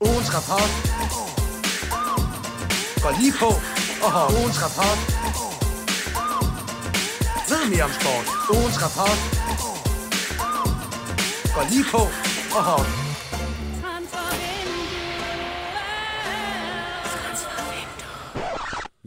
Ugens rapport Gå lige på og hop. ugens rapport. Ved mere om sport. Ugens rapport Gå lige på og hop.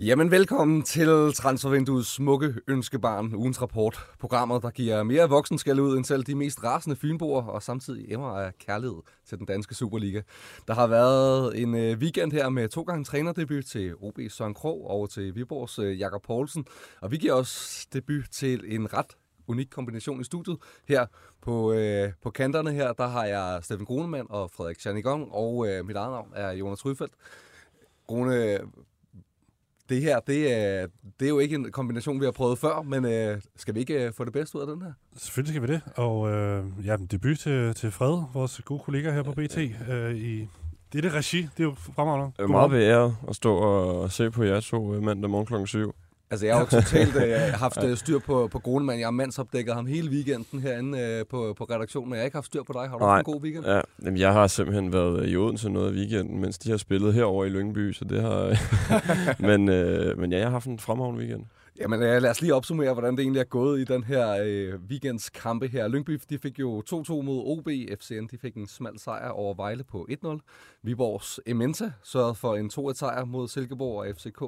Jamen velkommen til Transfervinduets smukke ønskebarn, ugens rapport. Programmet, der giver mere voksenskæld ud end selv de mest rasende fynboer, og samtidig emmer af kærlighed til den danske Superliga. Der har været en øh, weekend her med to gange trænerdebut til OB Søren Krog og til Viborgs øh, Jakob Poulsen. Og vi giver også debut til en ret unik kombination i studiet. Her på, øh, på kanterne her, der har jeg Steffen Grunemann og Frederik Janigong, og øh, mit eget navn er Jonas Ryfeldt. Grune, det her, det er, det er jo ikke en kombination, vi har prøvet før, men øh, skal vi ikke øh, få det bedste ud af den her? Selvfølgelig skal vi det, og øh, ja, debut til, til Fred, vores gode kollega her på BT, øh, i det er det regi, det er jo fremragende. Er meget beæret at stå og se på jer to øh, mandag morgen kl. 7. Altså, jeg har jo totalt øh, haft øh, styr på, på Grunemann. Jeg har mandsopdækket ham hele weekenden herinde øh, på, på redaktionen, men jeg har ikke haft styr på dig. Har du Nej. haft en god weekend? Ja, jamen, jeg har simpelthen været i Odense noget af weekenden, mens de har spillet herover i Lyngby, så det har... men, øh, men ja, jeg har haft en fremragende weekend. Jamen øh, lad os lige opsummere, hvordan det egentlig er gået i den her øh, weekends kampe her. Lyngby de fik jo 2-2 mod OB. FCN de fik en smal sejr over Vejle på 1-0. Viborgs Ementa sørgede for en 2-1 sejr mod Silkeborg og FCK.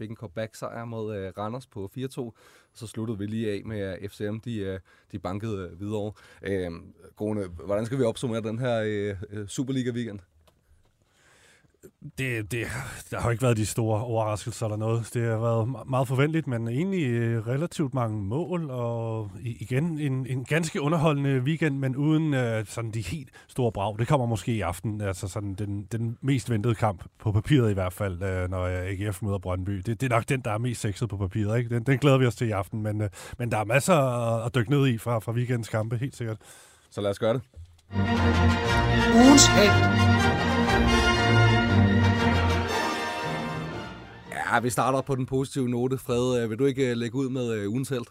Fik en comeback-sejr mod øh, Randers på 4-2. Så sluttede vi lige af med, at FCM de, øh, de bankede øh, videre. Øh, Grone, hvordan skal vi opsummere den her øh, øh Superliga-weekend? Det, det, der har ikke været de store overraskelser eller noget. Det har været me- meget forventeligt, men egentlig øh, relativt mange mål, og igen en, en ganske underholdende weekend, men uden øh, sådan de helt store brag. Det kommer måske i aften, altså sådan den, den mest ventede kamp, på papiret i hvert fald, øh, når øh, AGF møder Brøndby. Det, det er nok den, der er mest sexet på papiret, ikke? Den, den glæder vi os til i aften, men, øh, men der er masser at, at dykke ned i fra, fra weekendens kampe, helt sikkert. Så lad os gøre det. ugens held. Ja, vi starter på den positive note. Fred, øh, vil du ikke øh, lægge ud med øh, ugens held?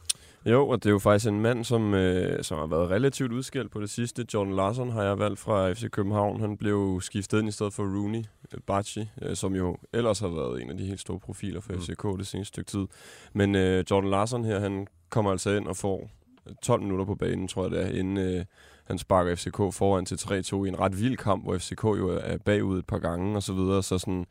Jo, og det er jo faktisk en mand, som, øh, som har været relativt udskilt på det sidste. Jordan Larson har jeg valgt fra FC København. Han blev skiftet ind i stedet for Rooney øh, Bacci, øh, som jo ellers har været en af de helt store profiler for Mm. FCK det seneste stykke tid. Men øh, Jordan Larson her, han kommer altså ind og får 12 minutter på banen, tror jeg det er, inden øh, han sparker FCK foran til 3-2 i en ret vild kamp, hvor FCK jo er bagud et par gange og så videre. Så sådan,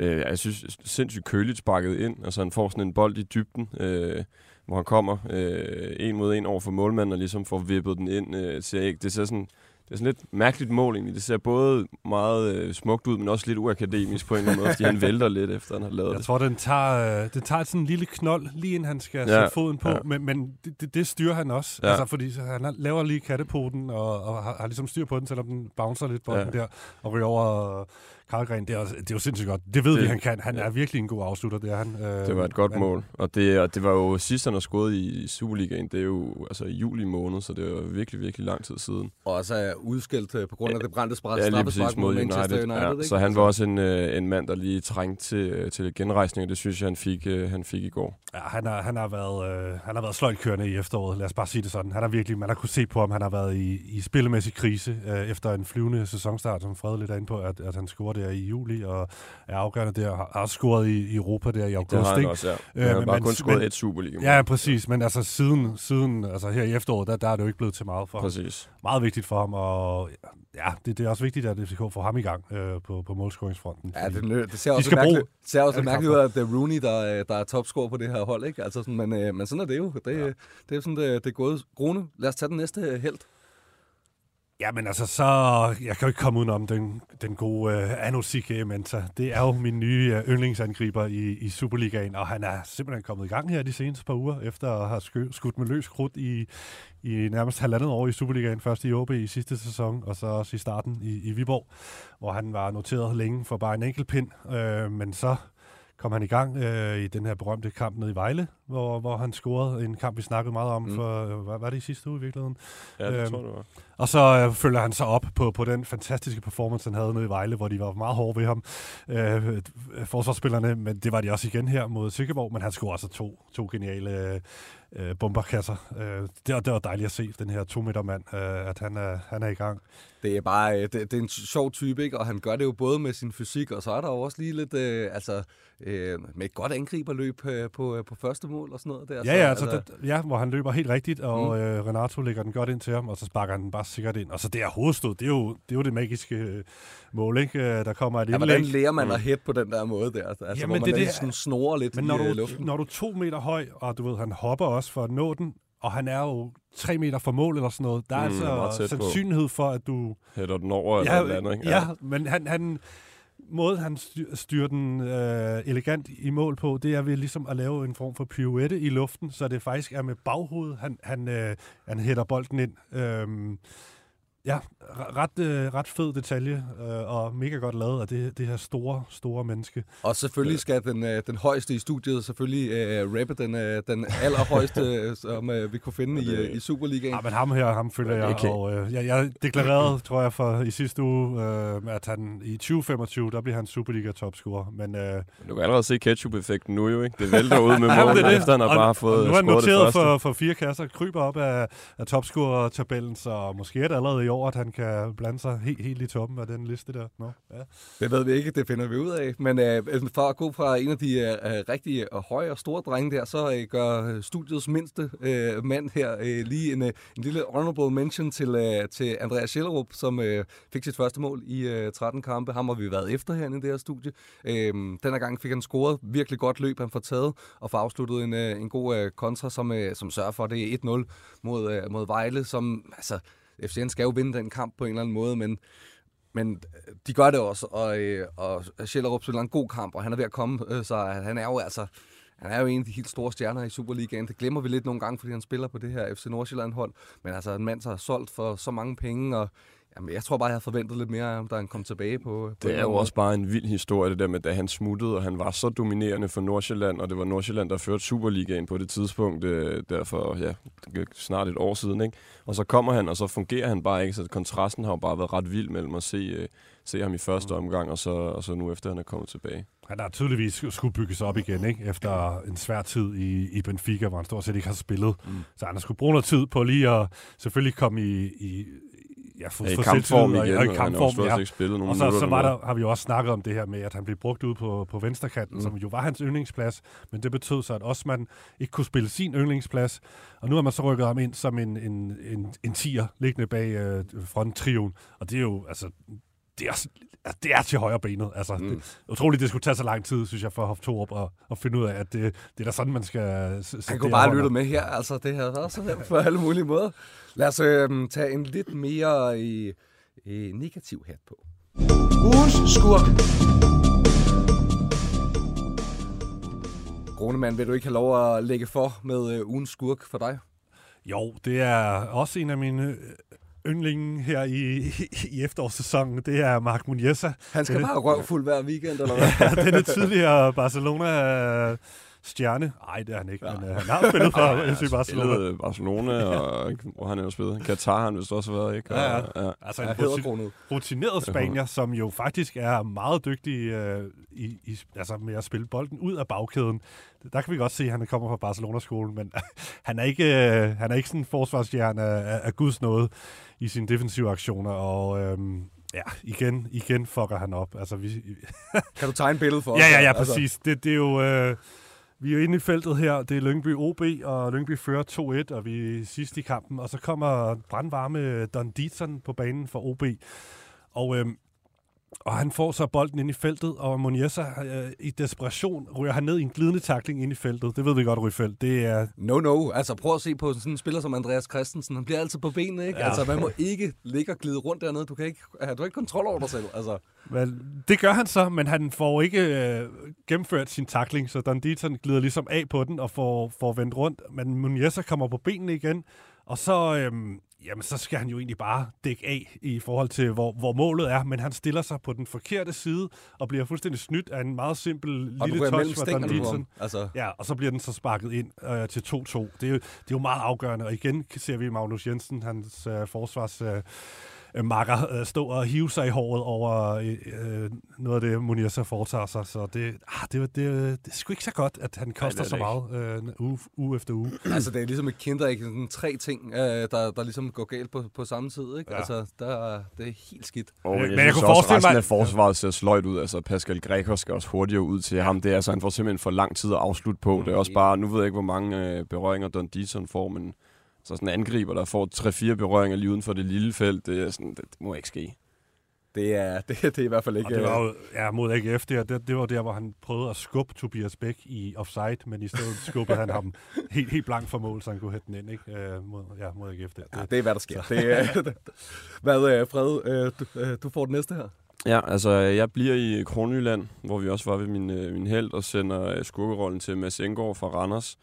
øh, jeg synes, sindssygt køligt sparket ind. Altså han får sådan en bold i dybden, øh, hvor han kommer øh, en mod en over for målmanden og ligesom får vippet den ind. Øh, ser ikke, det ser sådan, det er sådan lidt mærkeligt mål egentlig. Det ser både meget øh, smukt ud, men også lidt uakademisk på en eller anden måde, fordi han vælter lidt efter han har lavet Jeg det. tror, den tager, øh, den tager sådan en lille knold, lige inden han skal Ja, sætte foden på, ja. men, men det, det, det styrer han også. Ja. Altså, fordi så han laver lige kattepoten, og, og har, har ligesom styr på den, selvom den bouncer lidt på Ja. den der, og ryger over Karlgren. Det er, det er jo sindssygt godt. Det ved det, vi, han kan. Han ja. er virkelig en god afslutter, det er han. Øh, Det var et godt men- mål. Og det, og det var jo sidst, han har scoret i Superligaen. Det er jo altså i juli måned, så det er jo virkelig, virkelig lang tid siden. Og også er udskilt øh, på grund af det brændte spræt, Ja, lige præcis mod Manchester United. United. ja, ikke? så han Altså, var også en, øh, en mand, der lige trængte til, øh, til genrejsning, og det synes jeg, han fik, øh, han fik i går. Ja, han, har, han, har været, øh, han har været sløjtkørende i efteråret, lad os bare sige det sådan. Han har virkelig, man har kunne se på ham, han har været i, i spillemæssig krise øh, efter en flyvende sæsonstart, som Fred lidt er inde på, at, at han scorede der i juli, og er afgørende der, har scoret i, i Europa der i Det august. har han ikke? også, ja. Øh, Øh, han har men- bare men- kun scoret et Superliga. Ja, præcis, men altså siden, siden altså her i efteråret, der, der er det jo ikke blevet til meget for ham. Præcis. Meget vigtigt for ham, og ja, det, det er også vigtigt, at FCK får ham i gang øh, på, på målscoringsfronten. Ja, det, lø- det ser også mærkeligt, bruge det ser også mærkeligt ud, at det er Rooney, der, øh, der er topscorer på det her hold. Ikke? Altså sådan, men, øh, men sådan er det jo. Det, ja. det er jo sådan, det, det er gået. Grune, lad os tage den næste held. Ja, men altså, så... Jeg kan jo ikke komme udenom den, den gode øh, uh, Anosike Mensa. Det er jo min nye uh, yndlingsangriber i, i Superligaen, og han er simpelthen kommet i gang her de seneste par uger, efter at have skø, skudt med løs krudt i, i nærmest halvandet år i Superligaen. Først i OB i sidste sæson, og så også i starten i, i Viborg, hvor han var noteret længe for bare en enkelt pind. Uh, men så kom han i gang uh, i den her berømte kamp nede i Vejle, hvor, hvor han scorede en kamp, vi snakkede meget om, Mm. for, øh, hvad var det i sidste uge i virkeligheden? Ja, det Øhm, tror jeg, det var. Og så øh, følger han så op på, på den fantastiske performance, han havde nede i Vejle, hvor de var meget hårde ved ham, øh, øh, forsvarsspillerne, men det var de også igen her mod Silkeborg, men han scorede altså to, to geniale øh, bomberkasser. Øh, det, var, det var dejligt at se, den her to meter mand, øh, at han er, han er i gang. Det er bare øh, det, det er en sjov type, ikke? og han gør det jo både med sin fysik, og så er der jo også lige lidt, øh, altså, øh, med et godt angriberløb øh, på, øh, på første mål og sådan noget der. Ja, ja, altså, det, ja, hvor han løber helt rigtigt, og Mm. mm. øh, Renato lægger den godt ind til ham, og så sparker han den bare sikkert ind. Og så det her hovedstød, det er jo det, er jo det magiske øh, mål, ikke? Øh, Der kommer et Ja, indlæg. hvordan lærer man at hætte på den der måde der? Altså, Jamen, hvor man det er det- sådan snorer lidt Men i når øh, du, luften. når du er to meter høj, og du ved, han hopper også for at nå den, og han er jo tre meter fra mål eller sådan noget, der er Mm, altså tæt på. sandsynlighed for, at du... Hætter den over ja, eller andet, ikke? ja, men han, han, måde han styr, styrer den øh, elegant i mål på, det er ved ligesom at lave en form for pirouette i luften, så det faktisk er med baghovedet, han, han, øh, han hætter bolden ind. Øhm, ja, ret, øh, ret fed detalje, øh, og mega godt lavet af det, det her store, store menneske. Og selvfølgelig skal den, øh, den højeste i studiet selvfølgelig øh, rappe den, øh, den allerhøjeste, øh, som øh, vi kunne finde i, øh, i Superligaen. Ja, men ham her, ham følger Ja, jeg, kan- og øh, jeg, jeg deklarerede, tror jeg, for i sidste uge, øh, at han i 2025, der bliver han Superliga-topscorer. Men øh, Du kan allerede se ketchup-effekten nu jo, ikke? Det vælter ud med Ja, mål, det er det. efter han har Og- bare fået nu er han noteret for, for fire kasser, kryber op af, af topscorer-tabellen, så måske er det allerede i år, at han kan blande sig helt, helt i toppen af den liste der. Nå, ja. Det ved vi ikke, det finder vi ud af. Men øh, altså, for at gå fra en af de øh, øh rigtig øh, høje og store drenge der, så øh, gør øh, studiets mindste øh, mand her øh, lige en, øh, en lille honorable mention til, øh, til Andreas Schellerup, som øh, fik sit første mål i øh, 13 kampe. Ham har vi været efter her i det her studie. Øh, denne gang fik han scoret virkelig godt løb, han får taget og får afsluttet en, øh, en god øh, kontra, som, øh, som sørger for, det er 1-0 mod, øh, mod Vejle, som altså, FCN skal jo vinde den kamp på en eller anden måde, men men de gør det også, og, øh, og Schellerup spiller en god kamp, og han er ved at komme, øh, så han er jo altså, han er jo en af de helt store stjerner i Superligaen. Det glemmer vi lidt nogle gange, fordi han spiller på det her FC Nordsjælland-hold. Men altså en mand, der har solgt for så mange penge, og jamen, jeg tror bare, jeg havde forventet lidt mere da han kom tilbage på, på Det er jo anden også bare en vild historie, det der med, da han smuttede, og han var så dominerende for Nordsjælland, og det var Nordsjælland, der førte Superligaen på det tidspunkt, øh, derfor ja, snart et år siden, ikke? Og så kommer han, og så fungerer han bare ikke, så kontrasten har jo bare været ret vild mellem at se, øh, se ham i første Mm. omgang, og så, og så nu efter han er kommet tilbage. Han har tydeligvis skulle bygges op igen, ikke? efter en svær tid i, i Benfica, hvor han stort set ikke har spillet. Mm. Så han har skulle bruge noget tid på lige at selvfølgelig komme i, i, ja, I få kampform igen, og, og, og i han har kampform, ja. ikke spillet nogen Og så, så var der, har vi jo også snakket om det her med, at han blev brugt ud på, på venstrekanten, Mm. som jo var hans yndlingsplads, men det betød så, at Osman ikke kunne spille sin yndlingsplads, og nu har man så rykket ham ind som en, en, en, en tier liggende bag øh, fronttrioen, og det er jo, altså, det er, altså, det er til højre benet. Altså, Mm. det, utroligt, det skulle tage så lang tid, synes jeg, for Hoftorup at, at finde ud af, at det, det er da sådan, man skal... Han kunne det bare lytte med her. Altså, det havde været så nemt på alle mulige måder. Lad os øh, tage en lidt mere øh, øh, negativ hat på. Ugens skurk. Grunemann, vil du ikke have lov at lægge for med øh, ugens skurk for dig? Jo, det er også en af mine øh, yndlinge her i, i efterårssæsonen. Det er Mark Muniesa. Han skal er bare røvfuld hver weekend, eller hvad? den er tidligere Barcelona stjerne. Nej, det er han ikke, Ja. men øh, han har spillet for Ja, FC Barcelona. spillet Barcelona, og hvor han er jo spillet. Katar har han vist også været, ikke? Ja, Og, ja. Altså Ja, en rutin- rutineret spanier, som jo faktisk er meget dygtig øh, i, i, altså med at spille bolden ud af bagkæden. Der kan vi godt se, at han kommer fra Barcelona-skolen, men han er ikke, øh, han er ikke sådan en forsvarsstjerne af, af, guds nåde i sine defensive aktioner, og øhm, ja, igen, igen fucker han op. Altså, vi, Kan du tegne billedet for os? Ja, ja, ja, Altså, præcis. Det, det er jo... Øh, vi er jo inde i feltet her. Det er Lyngby OB, og Lyngby fører 2-1, og vi er sidst i kampen. Og så kommer brandvarme Don Dietzen på banen for OB. Og, øhm, og han får så bolden ind i feltet, og Moniesa øh, i desperation ryger han ned i en glidende takling ind i feltet. Det ved vi godt, Ryfeldt. Det er No, no. Altså, prøv at se på sådan en spiller som Andreas Christensen. Han bliver altid på benene, ikke? Ja. Altså, man må ikke ligge og glide rundt dernede. Du kan ikke, du har ikke kontrol over dig selv. Altså, Vel, det gør han så, men han får ikke øh, gennemført sin takling, så Don Dietzen glider ligesom af på den og får, får vendt rundt. Men Muniesa kommer på benene igen, og så, øhm, jamen så skal han jo egentlig bare dække af i forhold til, hvor, hvor målet er, men han stiller sig på den forkerte side og bliver fuldstændig snydt af en meget simpel Og lille touch fra Don. Nielsen. Altså, Ja, og så bliver den så sparket ind øh, til 2-2. Det er, jo, det er jo meget afgørende, og igen ser vi Magnus Jensen, hans øh, forsvars... Øh, øh, makker øh, stå og hive sig i håret over øh, øh, noget af det, Munir så foretager sig. Så det, ah, det, det, det er sgu ikke så godt, at han koster det så meget øh, uge, uge efter uge. altså, det er ligesom et kinderæg, sådan tre ting, øh, der, der ligesom går galt på, på samme tid. Ikke? Ja. Altså, der, det er helt skidt. Og Men jeg, jeg jeg synes kunne også, forestille resten mig- af forsvaret ser sløjt ud. Altså, Pascal Greco skal også hurtigere ud til ham. Det er, altså, han får simpelthen for lang tid at afslutte på. Det er også bare, nu ved jeg ikke, hvor mange øh, berøringer Don Deason får, men så sådan en angriber, der får 3-4 berøringer lige uden for det lille felt, det, er sådan, det, det må ikke ske. Det er, det, det er i hvert fald ikke... Og det var øh, jo ja, mod AGF, det, det, det var der, hvor han prøvede at skubbe Tobias Bæk i offside, men i stedet skubbede han ham helt, helt blank for mål, så han kunne hætte den ind ikke? Øh, mod, ja, mod AGF der. Ja, Det, det er, hvad der sker. Det, er, hvad, øh, Fred, øh, du, du får det næste her. Ja, altså jeg bliver i Kronjylland, hvor vi også var ved min, min held, og sender skurkerollen til Mads Engård fra Randers,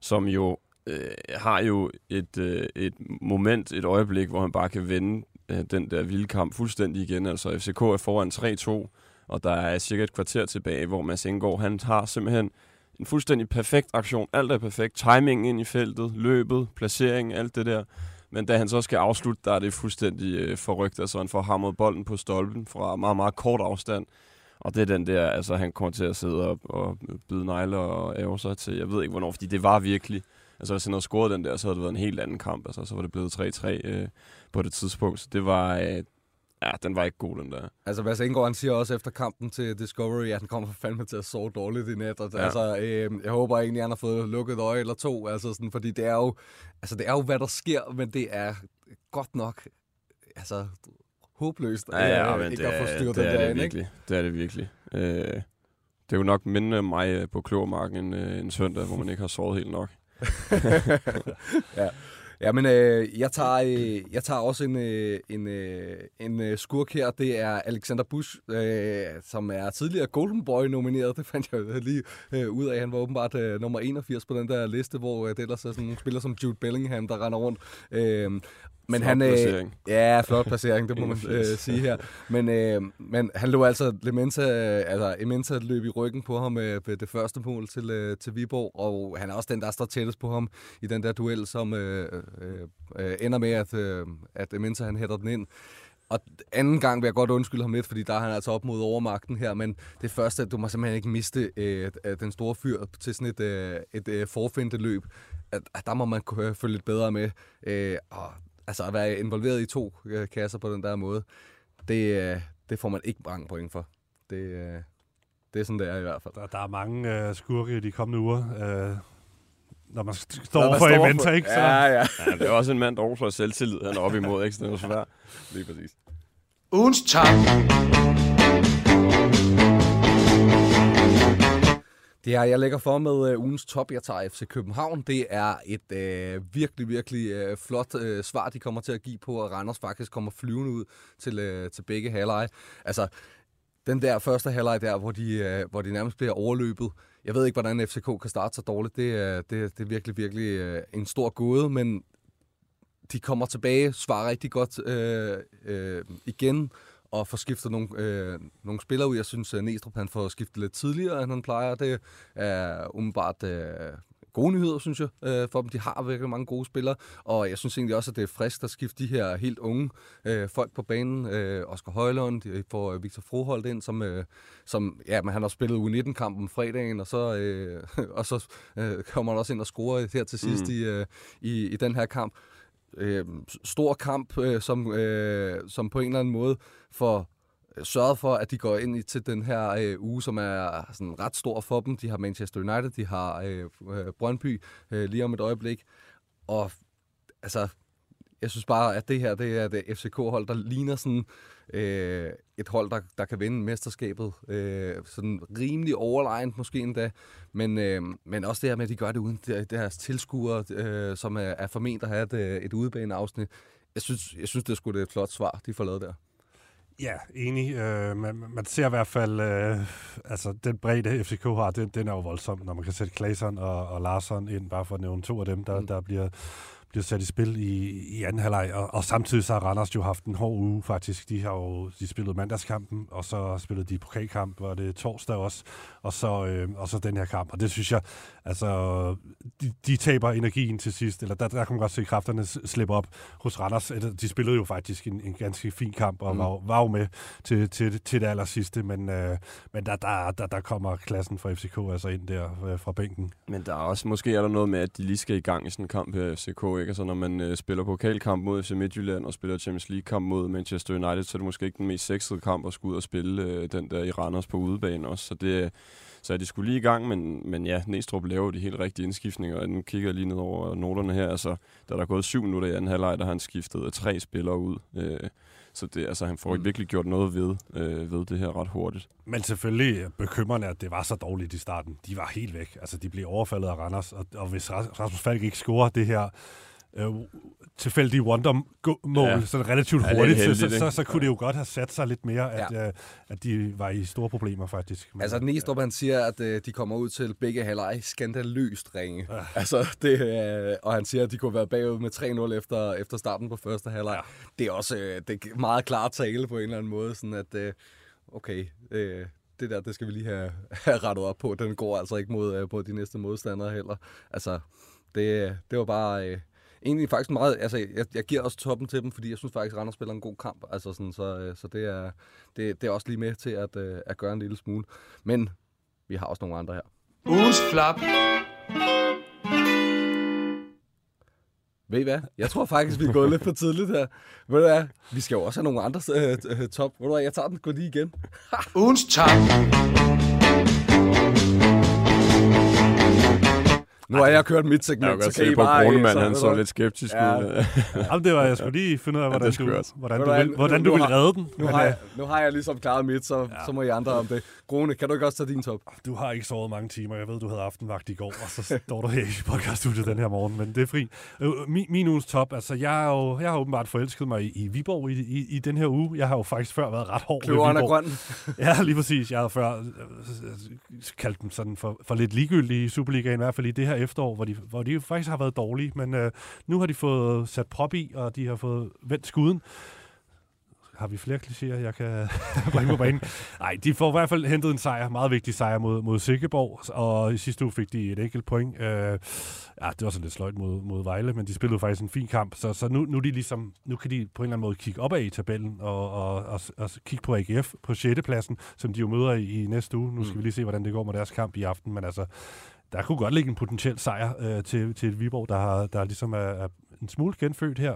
som jo øh, har jo et, øh, et moment, et øjeblik, hvor han bare kan vende øh, den der vilde kamp fuldstændig igen. Altså FCK er foran 3-2, og der er cirka et kvarter tilbage, hvor Mads Engård, han har simpelthen en fuldstændig perfekt aktion. Alt er perfekt. Timingen ind i feltet, løbet, placering, alt det der. Men da han så skal afslutte, der er det fuldstændig øh, forrygt. Altså han får hamret bolden på stolpen fra meget, meget kort afstand. Og det er den der, altså han kommer til at sidde og, og bide negler og ære sig til, jeg ved ikke hvornår, fordi det var virkelig, altså hvis han havde scoret den der, så havde det været en helt anden kamp, altså så var det blevet 3-3 øh, på det tidspunkt, så det var, øh, ja, den var ikke god den der. Altså, Mads Engård, han siger også efter kampen til Discovery, at han kommer for fandme til at sove dårligt i nat. Og, ja. Altså, øh, jeg håber egentlig, at han har fået lukket et øje eller to. Altså, sådan, fordi det er, jo, altså, det er jo, hvad der sker, men det er godt nok altså, håbløst Ja, ja, øh, men ikke det, at få er, styret det, er der det ind, ikke? virkelig. Det er det virkelig. Øh, det er jo nok mindre mig øh, på Kløvermarken en, øh, en søndag, hvor man ikke har sovet helt nok. ja. Ja, men øh, jeg, tager, øh, jeg tager også en, øh, en, øh, en øh, skurk her. Det er Alexander Busch, øh, som er tidligere Golden Boy nomineret. Det fandt jeg lige øh, ud af. Han var åbenbart øh, nummer 81 på den der liste, hvor øh, det ellers er sådan nogle spillere som Jude Bellingham, der render rundt. Øh, men Flot han, øh, placering. ja, flot placering, det må man øh, 81. sige her. Men, øh, men han lå altså Lementa, altså Ementa løb i ryggen på ham øh, ved det første mål til, øh, til Viborg, og han er også den, der står tættest på ham i den der duel, som øh, øh, øh, ender med, at, øh, at Ementa han hætter den ind. Og anden gang vil jeg godt undskylde ham lidt, fordi der er han altså op mod overmagten her, men det første, at du må simpelthen ikke miste øh, øh, den store fyr til sådan et, øh, et øh, forfindeløb. At, at der må man kunne følge lidt bedre med. Øh, og altså at være involveret i to øh, kasser på den der måde, det, øh, det får man ikke mange point for. Det, øh, det er sådan, det er i hvert fald. der, der er mange øh, skurke i de kommende uger. Øh, når man st- Når står man for står eventer, ikke? Så, Ja, ja. Ja, det er også en mand, der også har selvtillid, han er oppe imod, ikke? Så det er jo svært. Lige præcis. Ugens top. Det her, jeg lægger for med øh, ugens top, jeg tager FC København. Det er et øh, virkelig, virkelig øh, flot øh, svar, de kommer til at give på, at Randers faktisk kommer flyvende ud til, øh, til begge halvleje. Altså, den der første halvleg der, hvor de, øh, hvor de nærmest bliver overløbet. Jeg ved ikke, hvordan FCK kan starte så dårligt. Det, er, det, det er virkelig, virkelig øh, en stor gåde, men de kommer tilbage, svarer rigtig godt øh, øh, igen, og får skiftet nogle, øh, nogle spillere ud. Jeg synes, at Næstrup han får skiftet lidt tidligere, end han plejer. Det er umiddelbart øh, gode nyheder, synes jeg, øh, for dem. De har virkelig mange gode spillere, og jeg synes egentlig også, at det er frisk at skifte de her helt unge øh, folk på banen. Øh, Oscar Højlund, de får øh, Victor Froholt ind, som, øh, som ja, men han har spillet U19-kampen fredagen, og så, øh, og så øh, kommer han også ind og scorer her til sidst mm. i, øh, i, i den her kamp øh, stor kamp, øh, som, øh, som på en eller anden måde får øh, sørget for, at de går ind i til den her øh, uge, som er sådan ret stor for dem. De har Manchester United, de har øh, øh Brøndby øh, lige om et øjeblik. Og altså, jeg synes bare, at det her det er et FCK-hold, der ligner sådan øh, et hold, der, der kan vinde mesterskabet. Øh, sådan rimelig overlegnet måske endda. Men, øh, men også det her med, at de gør det uden der- deres tilskuere, øh, som er, er forment at have et, øh, et udebaneafsnit. Jeg synes, jeg synes, det er sgu det et flot svar, de får lavet der. Ja, enig. Øh, man, man ser i hvert fald, øh, altså den bredde FCK har, den, den er jo voldsom, når man kan sætte Claesson og, og Larsson ind, bare for at nævne to af dem, der, Mm. der bliver, bliver sat i spil i, i anden halvleg, og, og samtidig så har Randers jo haft en hård uge faktisk. De har jo de spillet mandagskampen, og så spillede de pokalkamp, var det torsdag også, og så, øh, og så den her kamp. Og det synes jeg, altså, de, de taber energien til sidst, eller der, der kan man godt se kræfterne slippe op hos Randers. De spillede jo faktisk en, en ganske fin kamp, og mm. var, var jo med til, til, til det aller sidste, men, øh, men der, der, der, der kommer klassen fra FCK altså ind der øh, fra bænken. Men der er også, måske er der noget med, at de lige skal i gang i sådan en kamp her FCK, ikke? Altså når man øh, spiller pokalkamp mod FC Midtjylland og spiller Champions League-kamp mod Manchester United, så er det måske ikke den mest sexede kamp at skulle ud og spille øh, den der i Randers på udebane også. Så det, så de skulle lige i gang, men, men ja, Næstrup laver de helt rigtige indskiftninger, og nu kigger jeg lige ned over noterne her. Altså, da der er gået syv minutter i anden halvleg, der har han skiftet tre spillere ud. Øh, så det, altså, han får ikke mm. virkelig gjort noget ved, øh, ved det her ret hurtigt. Men selvfølgelig bekymrende, at det var så dårligt i starten. De var helt væk. Altså, de blev overfaldet af Randers, og, og hvis Rasmus Falk ikke scorer det her øh, tilfældige wonder-mål ja. sådan relativt ja, hurtigt, heldigt, så, så, så, så kunne det jo godt have sat sig lidt mere, at, ja. uh, at de var i store problemer faktisk. Men, altså Næstrup, ja. han siger, at uh, de kommer ud til begge halvleg skandaløst ringe. Ja. Altså, det, uh, og han siger, at de kunne være bagud med 3-0 efter, efter starten på første halvleg. Ja. Det er også uh, det er meget klart tale på en eller anden måde, sådan at, uh, okay, uh, det der, det skal vi lige have, have rettet op på. Den går altså ikke mod, uh, på de næste modstandere heller. Altså, det, det var bare... Uh, egentlig faktisk meget, altså jeg, jeg giver også toppen til dem, fordi jeg synes faktisk, Randers spiller en god kamp, altså sådan, så, øh, så det, er, det, det er også lige med til at, øh, at gøre en lille smule. Men vi har også nogle andre her. Ugens flap. Ved I hvad? Jeg tror faktisk, vi er gået lidt for tidligt her. Ved du hvad? Vi skal jo også have nogle andre øh, øh, top. Ved du hvad? Jeg tager den. Gå lige igen. Ugens top. Nu har jeg kørt mit segment, så kan I bare... Jeg han så lidt skeptisk ja. ud. Jamen, det var, jeg skulle lige finde ud af, hvordan, ja, du, hvordan, du, vil, hvordan du vil redde den. Nu har, jeg, nu har jeg ligesom klaret mit, så, ja. så må I andre om det. Grone, kan du ikke også tage din top? Du har ikke sovet mange timer. Jeg ved, du havde aftenvagt i går, og så står du her i podcaststudiet den her morgen, men det er fri. Øh, min, min ugens top, altså jeg, er jo, jeg har åbenbart forelsket mig i, i Viborg i, i, i, den her uge. Jeg har jo faktisk før været ret hård Kløveren ved Viborg. grøn. ja, lige præcis. Jeg havde før øh, kaldt dem sådan for, for lidt ligegyldige i Superligaen, i hvert fald i det her efterår, hvor de, hvor de faktisk har været dårlige, men øh, nu har de fået sat prop i, og de har fået vendt skuden. Har vi flere klichéer, jeg kan bringe på banen? Nej, de får i hvert fald hentet en sejr, meget vigtig sejr mod, mod Sikkeborg, og i sidste uge fik de et enkelt point. Uh, ja, det var sådan lidt sløjt mod, mod Vejle, men de spillede faktisk en fin kamp, så, så nu, nu, de ligesom, nu kan de på en eller anden måde kigge opad i tabellen og, og, og, og kigge på AGF på 6. pladsen, som de jo møder i, i næste uge. Nu skal mm. vi lige se, hvordan det går med deres kamp i aften, men altså, der kunne godt ligge en potentiel sejr øh, til, til et Viborg, der, har, der ligesom er, er en smule genfødt her.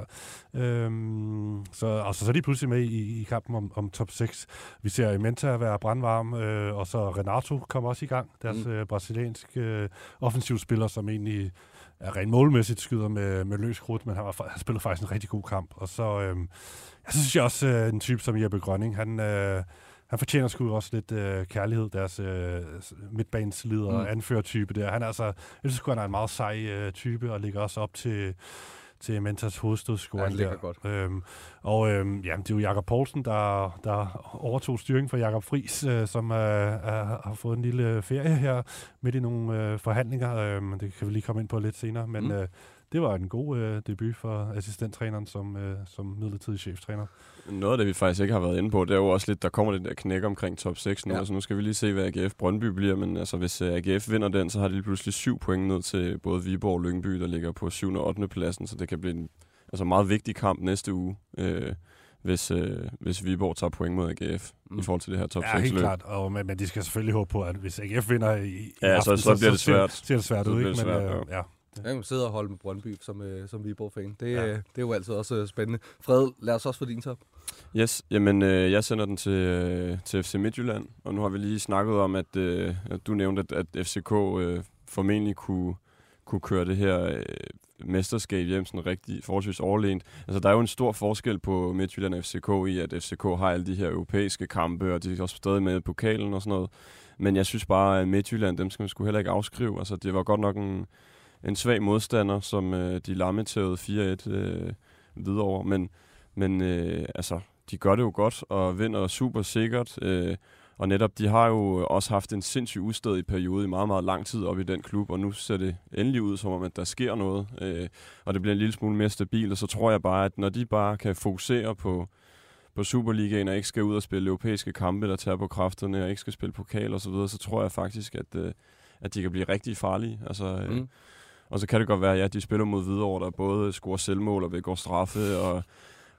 Øhm, så, og så, så er de pludselig med i, i kampen om, om top 6. Vi ser Menta være brandvarm, øh, og så Renato kommer også i gang, deres mm. øh, brasilianske øh, offensivspiller, som egentlig er rent målmæssigt skyder med, med løs krudt, men han, var, han spillede faktisk en rigtig god kamp. Og så øh, jeg synes jeg også, øh, en type som Jeppe Grønning, han... Øh, han fortjener sgu også lidt øh, kærlighed, deres øh, midtbanesleder og mm. anførertype der. Han er altså, jeg synes han er en meget sej øh, type, og ligger også op til, til Mentas hovedstødsscoring ja, der. godt. Øhm, og øhm, ja, det er jo Jakob Poulsen, der, der overtog styringen for Jakob Fris, øh, som øh, er, har fået en lille ferie her midt i nogle øh, forhandlinger. Øh, det kan vi lige komme ind på lidt senere, men mm. øh, det var en god øh, debut for assistenttræneren som, øh, som midlertidig cheftræner. Noget af det, vi faktisk ikke har været inde på, det er jo også lidt, der kommer lidt der knæk omkring top 6 nu. Ja. Altså, nu skal vi lige se, hvad AGF Brøndby bliver, men altså, hvis øh, AGF vinder den, så har de lige pludselig syv point ned til både Viborg og Lyngby, der ligger på 7. og 8. pladsen, så det kan blive en altså, meget vigtig kamp næste uge. Øh, hvis, øh, hvis Viborg tager point mod AGF mm. i forhold til det her top 6 Ja, helt klart. Og, men, men de skal selvfølgelig håbe på, at hvis AGF vinder i, i ja, aften, så, så, bliver det svært. Så ser det svært ud, ikke? Men, svært, ja. Øh, ja. Ja. Jeg kan sidde og holde med Brøndby som, øh, som Viborg-fan. Det, ja. øh, det er jo altid også øh, spændende. Fred, lad os også få din top. Yes, jamen øh, jeg sender den til, øh, til FC Midtjylland, og nu har vi lige snakket om, at, øh, at du nævnte, at, at FCK øh, formentlig kunne, kunne køre det her øh, mesterskab hjem sådan rigtig forholdsvis overlænt. Altså der er jo en stor forskel på Midtjylland og FCK i, at FCK har alle de her europæiske kampe, og de er også stadig med i pokalen og sådan noget. Men jeg synes bare, at Midtjylland, dem skal man sgu heller ikke afskrive. Altså det var godt nok en en svag modstander, som øh, de lammetævede 4-1 øh, videre over. Men, men øh, altså, de gør det jo godt og vinder super sikkert. Øh, og netop, de har jo også haft en sindssyg udstødig periode i meget, meget lang tid op i den klub, og nu ser det endelig ud som om, at der sker noget, øh, og det bliver en lille smule mere stabilt, og så tror jeg bare, at når de bare kan fokusere på, på Superligaen og ikke skal ud og spille europæiske kampe, der tager på kræfterne, og ikke skal spille pokal og så videre, så tror jeg faktisk, at, øh, at de kan blive rigtig farlige. Altså, øh, mm. Og så kan det godt være, at ja, de spiller mod Hvidovre, der både scorer selvmål og vil gå straffe, og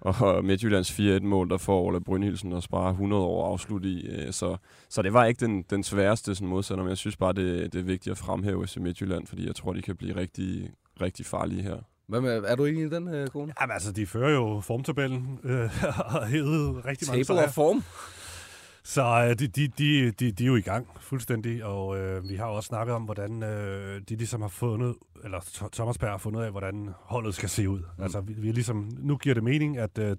og Midtjyllands 4-1-mål, der får Ole Brynhildsen og sparer 100 år afslut i. Øh, så, så det var ikke den, den sværeste sådan modsætter, men jeg synes bare, det, det er vigtigt at fremhæve i Midtjylland, fordi jeg tror, de kan blive rigtig, rigtig farlige her. Hvad med, er du enig i den, øh, kone? Jamen altså, de fører jo formtabellen øh, og hævet rigtig mange Table of form? Så øh, de, de, de, de, de er jo i gang fuldstændig, og øh, vi har også snakket om, hvordan øh, de ligesom har fundet, eller Thomas Berg har fundet af, hvordan holdet skal se ud. Mm. Altså, vi, vi er ligesom, nu giver det mening, at øh,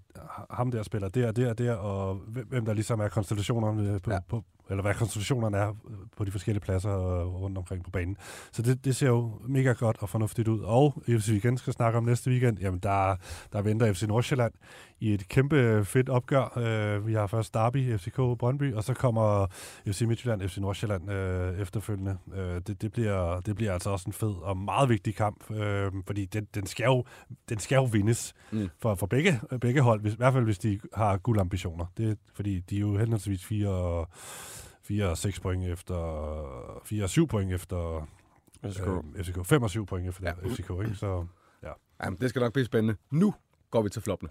ham der spiller der, der, der, og hvem der ligesom er konstellationerne på, ja. på, eller hvad koncentrationerne er på de forskellige pladser rundt omkring på banen. Så det, det ser jo mega godt og fornuftigt ud. Og hvis vi igen skal snakke om næste weekend, jamen der, der venter FC Nordsjælland i et kæmpe fedt opgør. Uh, vi har først Derby, FCK, Brøndby, og så kommer FC Midtjylland, FC Nordsjælland uh, efterfølgende. Uh, det, det, bliver, det bliver altså også en fed og meget vigtig kamp, uh, fordi den, den, skal jo, den skal jo vindes mm. for, for begge, begge hold, hvis, i hvert fald hvis de har guldambitioner. Det, fordi de er jo henholdsvis fire og 4 og 6 point efter 4 og 7 point efter FCK. Øh, FCK. 5 og 7 point efter ja. FCK, ikke? Så, ja. Jamen, det skal nok blive spændende. Nu går vi til floppene.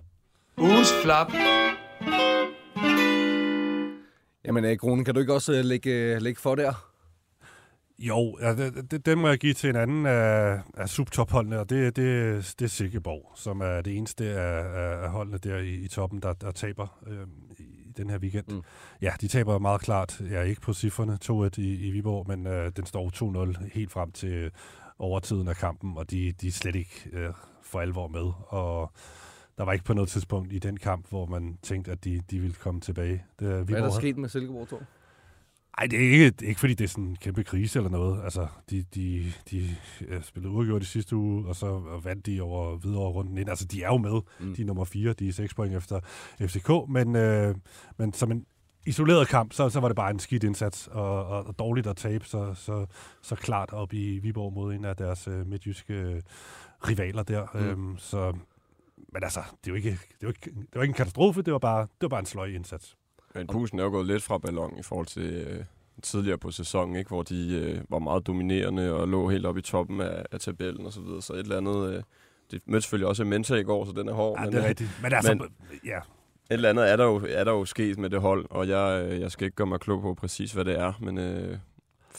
Ugens flop. Jamen, øh, Kronen, kan du ikke også øh, lægge, øh, lægge for der? Jo, ja, det, det, den må jeg give til en anden af, af subtopholdene, og det, det, det er Silkeborg, som er det eneste af, af holdene der i, i toppen, der, der taber øh, den her weekend. Mm. Ja, de taber meget klart. Jeg er ikke på cifrene 2-1 i, i Viborg, men øh, den står 2-0 helt frem til overtiden af kampen, og de, de er slet ikke øh, for alvor med. Og der var ikke på noget tidspunkt i den kamp, hvor man tænkte, at de, de ville komme tilbage. Det, Viborg Hvad er der sket med Silkeborg, Tor? Nej, det er ikke, det er ikke fordi, det er sådan en kæmpe krise eller noget. Altså, de, de, de spillede uafgjort i sidste uge, og så vandt de over videre runden ind. Altså, de er jo med. Mm. De er nummer 4, de er 6 point efter FCK, men, øh, men som en isoleret kamp, så, så var det bare en skidt indsats, og, og, og dårligt at tabe så, så, så klart op i Viborg mod en af deres øh, midtjyske øh, rivaler der. Mm. Øhm, så, men altså, det er jo ikke, det jo ikke, det var ikke en katastrofe, det var bare, det var bare en sløj indsats. Men pusen er jo gået lidt fra ballon i forhold til øh, tidligere på sæsonen, ikke? hvor de øh, var meget dominerende og lå helt oppe i toppen af, af tabellen og så videre. Så et eller andet... Øh, det mødte selvfølgelig også Mensa i går, så den er hård. Ja, men, det er øh, rigtigt. Men, altså, men, ja. Et eller andet er der, jo, er der jo sket med det hold, og jeg, øh, jeg skal ikke gøre mig klog på præcis, hvad det er, men øh,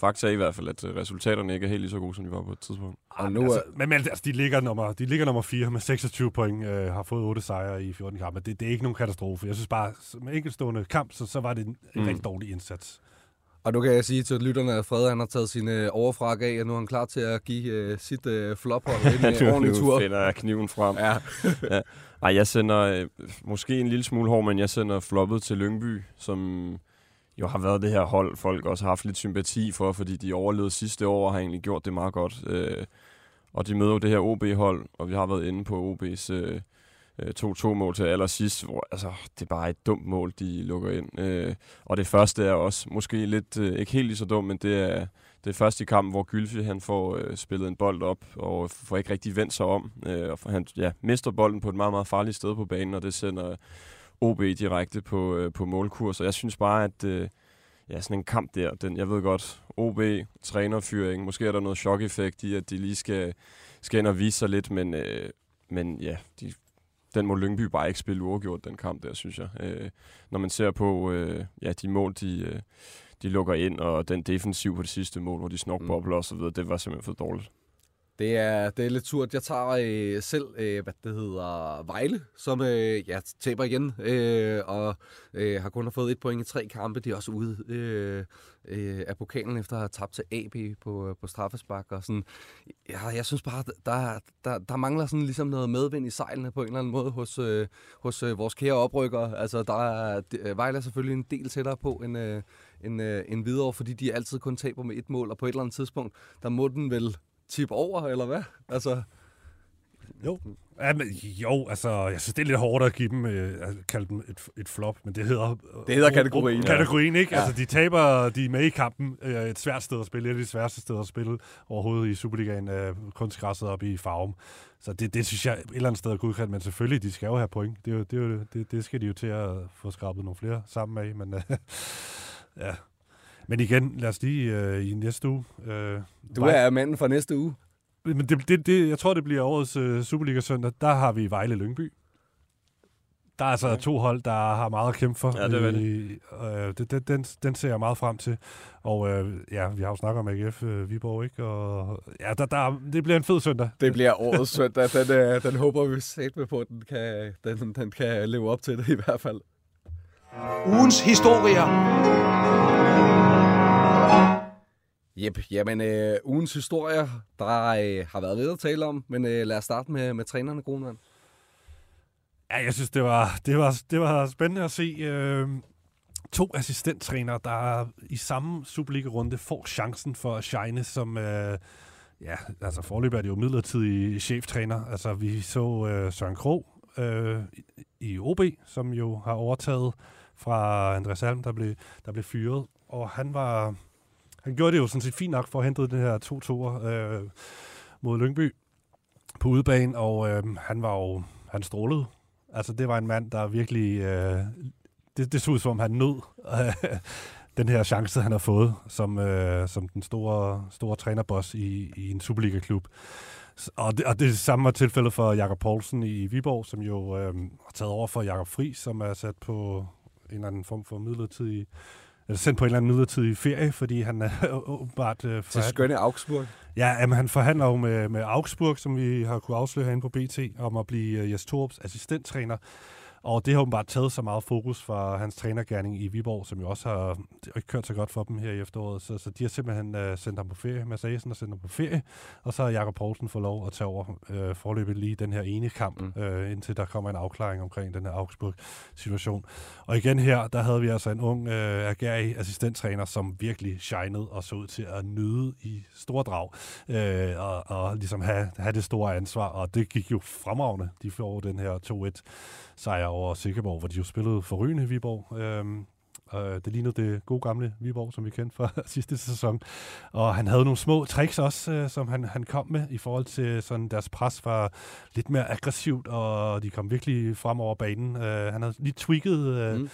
fakta er i hvert fald, at øh, resultaterne ikke er helt lige så gode, som de var på et tidspunkt. Og nu, altså, men, men altså, de, ligger nummer, de ligger nummer 4 med 26 point, øh, har fået 8 sejre i 14 kampe. Det, det er ikke nogen katastrofe. Jeg synes bare, med enkeltstående kamp, så, så var det en, mm. rigtig dårlig indsats. Og nu kan jeg sige til lytterne, at Fred han har taget sin øh, overfrak af, og nu er han klar til at give øh, sit øh, flophold en øh, ordentlig tur. Nu finder jeg kniven frem. Ja. ja. Ej, jeg sender øh, måske en lille smule hård, men jeg sender floppet til Lyngby, som jo har været det her hold, folk også har haft lidt sympati for, fordi de overlevede sidste år og har egentlig gjort det meget godt. Øh, og de møder jo det her OB-hold, og vi har været inde på OB's øh, øh 2-2-mål til allersidst, hvor altså, det er bare et dumt mål, de lukker ind. Øh, og det første er også måske lidt, øh, ikke helt lige så dumt, men det er det er i kampen, hvor Gylfi han får øh, spillet en bold op, og får ikke rigtig vendt sig om. Øh, og han ja, mister bolden på et meget, meget farligt sted på banen, og det sender OB direkte på, øh, på målkurs. Og jeg synes bare, at øh, ja, sådan en kamp der, den, jeg ved godt, OB, trænerfyring, måske er der noget chok-effekt i, at de lige skal, skal ind og vise sig lidt, men, øh, men ja, de, den må Lyngby bare ikke spille uafgjort, den kamp der, synes jeg. Øh, når man ser på øh, ja, de mål, de, øh, de lukker ind, og den defensiv på det sidste mål, hvor de snokbobler mm. videre, det var simpelthen for dårligt. Det er, det er lidt surt. Jeg tager øh, selv, øh, hvad det hedder, Vejle, som øh, ja, taber igen, øh, og øh, har kun fået et point i tre kampe. De er også ude øh, øh, af pokalen efter at have tabt til AB på, på straffespark. Og sådan. Ja, jeg synes bare, der, der, der mangler sådan ligesom noget medvind i sejlene på en eller anden måde hos, øh, hos øh, vores kære oprykker. Altså, der er, øh, Vejle er selvfølgelig en del tættere på end, øh, end, øh, end videre, fordi de altid kun taber med et mål, og på et eller andet tidspunkt, der må den vel tip over, eller hvad? Altså... Jo. Ja, men, jo, altså, jeg synes, det er lidt hårdt at give dem, øh, at kalde dem et, et flop, men det hedder... Det hedder kategorien. Ja. Kategorien, ikke? Ja. Altså, de taber, de er med i kampen. Øh, et svært sted at spille, et af de sværeste steder at spille overhovedet i Superligaen, øh, kunstgræsset op i Farum. Så det, det synes jeg et eller andet sted er godkendt, men selvfølgelig, de skal jo have point. Det, er jo, det, er jo, det, det skal de jo til at få skrabet nogle flere sammen med, men øh, ja. Men igen, lad os lige øh, i næste uge. Øh, Du er manden for næste uge. men det, det, det, jeg tror, det bliver årets øh, Superliga-søndag. Der har vi Vejle Lyngby. Der er altså ja. to hold, der har meget at kæmpe for. Ja, det er I, øh, det, den, den, den ser jeg meget frem til. Og øh, ja, vi har jo snakket om AGF øh, Viborg, ikke? Og ja, der, der, det bliver en fed søndag. Det bliver årets søndag. Den, øh, den håber vi sæt med på, at den kan, den, den kan leve op til det i hvert fald. Ugens historier. Jep, jamen øh, ugens historier, der øh, har været lidt at tale om, men øh, lad os starte med, med trænerne, Grunvand. Ja, jeg synes, det var, det var, det var spændende at se øh, to assistenttrænere, der i samme Superliga-runde får chancen for at shine som... Øh, ja, altså forløb er det jo midlertidig cheftræner. Altså, vi så øh, Søren Krog øh, i- i OB, som jo har overtaget fra Andreas Alm, der blev, der blev fyret. Og han var... Han gjorde det jo sådan set fint nok for at hente den her to toer øh, mod Lyngby på udebane, og øh, han var jo... Han strålede. Altså, det var en mand, der virkelig... Øh, det, det så ud som om, han nød den her chance, han har fået som, øh, som den store, store trænerboss i, i en Superliga-klub. Og det, og det samme var tilfældet for Jakob Poulsen i Viborg, som jo øh, har taget over for Jakob Fri, som er sat på en eller anden form for midlertidig eller sendt på en eller anden midlertidig ferie, fordi han er åbenbart... Øh, Til skønne Augsburg. Ja, jamen, han forhandler jo med, med Augsburg, som vi har kunne afsløre herinde på BT, om at blive uh, Jes Torps assistenttræner. Og det har åbenbart taget så meget fokus fra hans trænergærning i Viborg, som jo også har, ikke kørt så godt for dem her i efteråret. Så, så de har simpelthen uh, sendt ham på ferie, Mads Asen har sendt ham på ferie, og så har Jakob Poulsen fået lov at tage over uh, forløbet lige den her ene kamp, Mm. uh, indtil der kommer en afklaring omkring den her Augsburg-situation. Og igen her, der havde vi altså en ung, uh, agerig assistenttræner, som virkelig shinede og så ud til at nyde i store drag øh, og, og ligesom have, have det store ansvar, og det gik jo fremragende. De får den her 2-1 sejr over Sikkeborg, hvor de jo spillede forrygende Viborg. Øhm, øh, det lignede det gode gamle Viborg, som vi kendte fra sidste sæson. Og han havde nogle små tricks også, øh, som han, han kom med i forhold til sådan deres pres var lidt mere aggressivt, og de kom virkelig frem over banen. Øh, han havde lige tweaked øh, Mm.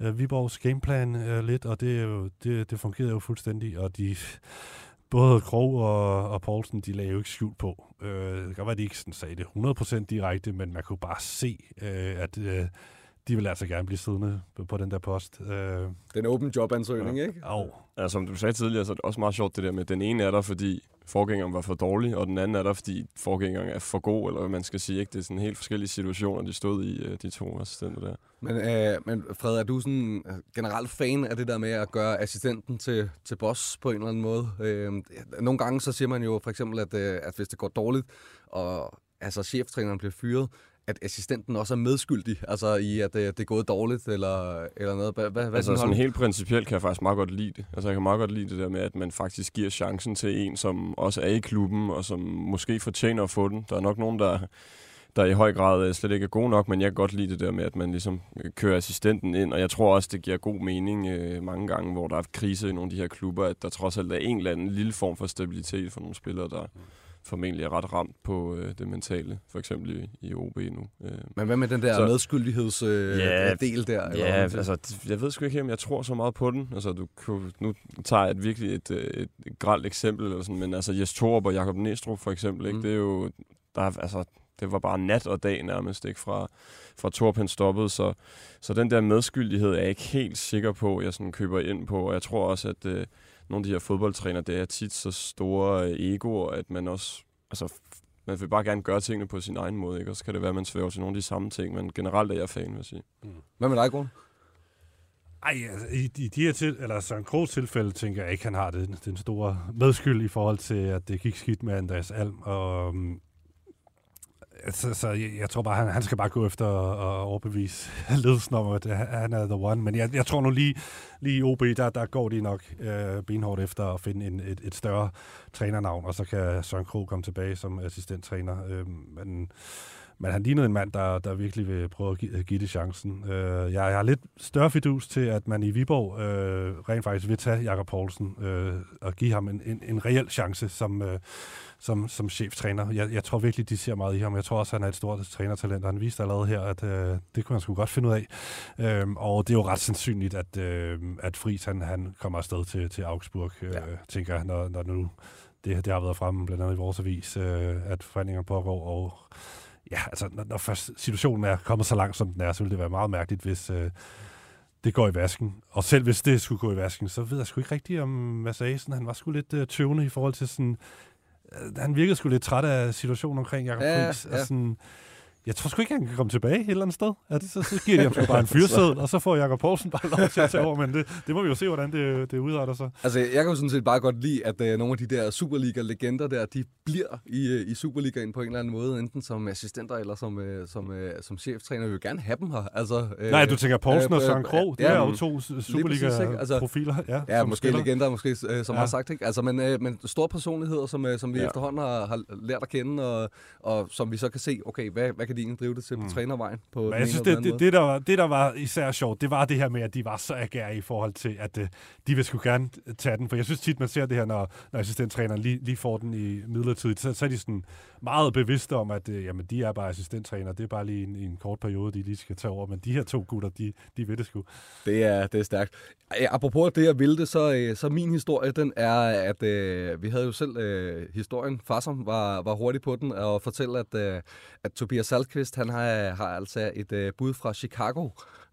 øh, Viborgs gameplan øh, lidt, og det, det, det fungerede jo fuldstændig, og de både Krog og, og Poulsen, de lagde jo ikke skjult på. Øh, det kan godt være, at de ikke sådan sagde det 100% direkte, men man kunne bare se, øh, at øh, de ville altså gerne blive siddende på, på den der post. Øh, Den åben jobansøgning, ikke? og Ja, som du sagde tidligere, så er det også meget sjovt det der med, at den ene er der, fordi forgængeren var for dårlig, og den anden er der, fordi forgængeren er for god, eller hvad man skal sige. Ikke? Det er sådan helt forskellige situationer, de stod i, øh, de to assistenter der. Men, øh, men Fred, er du sådan øh, generelt fan af det der med at gøre assistenten til, til boss på en eller anden måde? Øh, nogle gange så siger man jo for eksempel, at, øh, at hvis det går dårligt, og altså cheftræneren bliver fyret, at assistenten også er medskyldig, altså i at øh, det er gået dårligt eller, eller noget. Hvad, hvad, Altså sådan helt principielt kan jeg faktisk meget godt lide det. Altså jeg kan meget godt lide det der med, at man faktisk giver chancen til en, som også er i klubben, og som måske fortjener at få den. Der er nok nogen, der, der i høj grad øh, slet ikke er gode nok, men jeg kan godt lide det der med, at man ligesom øh, kører assistenten ind, og jeg tror også, det giver god mening øh, mange gange, hvor der er krise i nogle af de her klubber, at der trods alt er en eller anden lille form for stabilitet for nogle spillere, der formentlig er ret ramt på øh, det mentale, for eksempel i, i OB nu. Øh. Men hvad med den der Så- medskyldighedsdel øh, Ja, del der? eller siger? altså, jeg ved sgu ikke, om jeg tror så meget på den. Altså, du nu tager jeg et virkelig et, øh, et, et gralt eksempel, eller sådan, men altså, Jes Torup og Jakob Næstrup for eksempel, ikke? Mm. det er jo, der er, altså, det var bare nat og dag nærmest, ikke? Fra, fra Torup han stoppede, så, så den der medskyldighed er jeg ikke helt sikker på, jeg sådan køber ind på, og jeg tror også, at øh, nogle af de her fodboldtrænere, det er tit så store øh, egoer, at man også, altså, man vil bare gerne gøre tingene på sin egen måde, ikke? og så kan det være, at man svæver til nogle af de samme ting, men generelt er jeg fan, vil jeg sige. Hvad med dig, Grun? Ej, altså, i, i de her til, eller Søren Krogs tilfælde, tænker jeg ikke, han har den, den store medskyld i forhold til, at det gik skidt med Andreas Alm. Og, um, så, så jeg, jeg tror bare, han, han skal bare gå efter og overbevise ledelsen om, at han er the one. Men jeg, jeg tror nu lige, lige i OB, der, der går de nok øh, benhårdt efter at finde en, et, et større trænernavn, og så kan Søren Krog komme tilbage som assistenttræner. Øh, men men han lignede en mand, der, der virkelig vil prøve at give, give det chancen. Øh, jeg, jeg har lidt større fidus til, at man i Viborg øh, rent faktisk vil tage Jakob Poulsen øh, og give ham en, en, en reel chance som, øh, som, som cheftræner. Jeg, jeg tror virkelig, de ser meget i ham. Jeg tror også, han er et stort trænertalent, og han viste allerede her, at øh, det kunne han sgu godt finde ud af. Øh, og det er jo ret sandsynligt, at, øh, at Friis han, han kommer afsted til, til Augsburg, øh, ja. tænker jeg, når, når nu det, det har været fremme, blandt andet i vores avis, øh, at forhandlinger pågår, og ja, altså, når, når først situationen er kommet så langt, som den er, så ville det være meget mærkeligt, hvis øh, det går i vasken. Og selv hvis det skulle gå i vasken, så ved jeg sgu ikke rigtigt om Mads Asen. Han var sgu lidt øh, tøvende i forhold til sådan... Han virkede sgu lidt træt af situationen omkring Jakob ja, Friis. Ja. sådan, jeg tror sgu ikke, han kan komme tilbage et eller andet sted. Det, så, så giver de ham bare en fyrsædel, og så får Jakob Poulsen bare lov til at tage over. Men det, det må vi jo se, hvordan det, det udretter sig. Altså, jeg kan jo sådan set bare godt lide, at uh, nogle af de der Superliga-legender der, de bliver i, uh, i Superligaen på en eller anden måde, enten som assistenter eller som, uh, som, uh, som cheftræner. Vi vil gerne have dem her. Altså, uh, Nej, du tænker Poulsen uh, og Søren Krog, det ja, er jo to Superliga-profiler. Altså, ja, ja måske spiller. legender, måske, uh, som ja. har sagt. Ikke? Altså, men, uh, men store personligheder, som, uh, som vi ja. efterhånden har, har lært at kende, og, og som vi så kan se, okay, hvad, hvad egentlig drive det til? Mm trænervejen på Men jeg synes, det, det, det, der var, det, der var især sjovt, det var det her med, at de var så agerige i forhold til, at uh, de vil skulle gerne tage den. For jeg synes tit, man ser det her, når, når assistenttræneren lige, lige får den i midlertidigt, så, så er de sådan meget bevidste om, at uh, jamen, de er bare assistenttræner. Det er bare lige en, en kort periode, de lige skal tage over. Men de her to gutter, de, de ved det sgu. Det er, det er stærkt. Apropos det, jeg ville det, så, øh, så min historie, den er, at uh, vi havde jo selv uh, historien. Farsom var, var hurtig på den og fortælle, at, uh, at Tobias Dahlqvist, han har har altså et øh, bud fra Chicago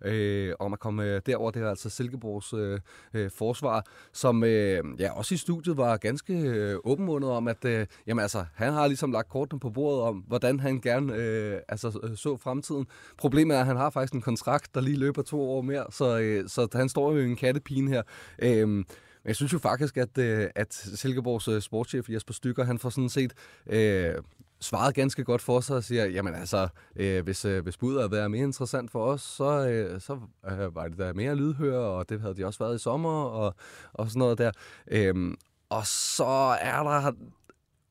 øh, om at komme øh, derover. Det er altså Silkeborgs øh, øh, forsvar, som øh, ja, også i studiet var ganske øh, åbenmundet om, at øh, jamen, altså, han har ligesom lagt kortene på bordet om, hvordan han gerne øh, altså, øh, så fremtiden. Problemet er, at han har faktisk en kontrakt, der lige løber to år mere, så, øh, så han står jo i en kattepine her. Øh, men jeg synes jo faktisk, at, øh, at Silkeborgs øh, sportschef Jesper Stykker, han får sådan set øh, svarede ganske godt for sig og siger, jamen altså, øh, hvis, øh, hvis budet havde været mere interessant for os, så, øh, så øh, var det der mere lydhør, og det havde de også været i sommer, og, og sådan noget der. Øhm, og så er der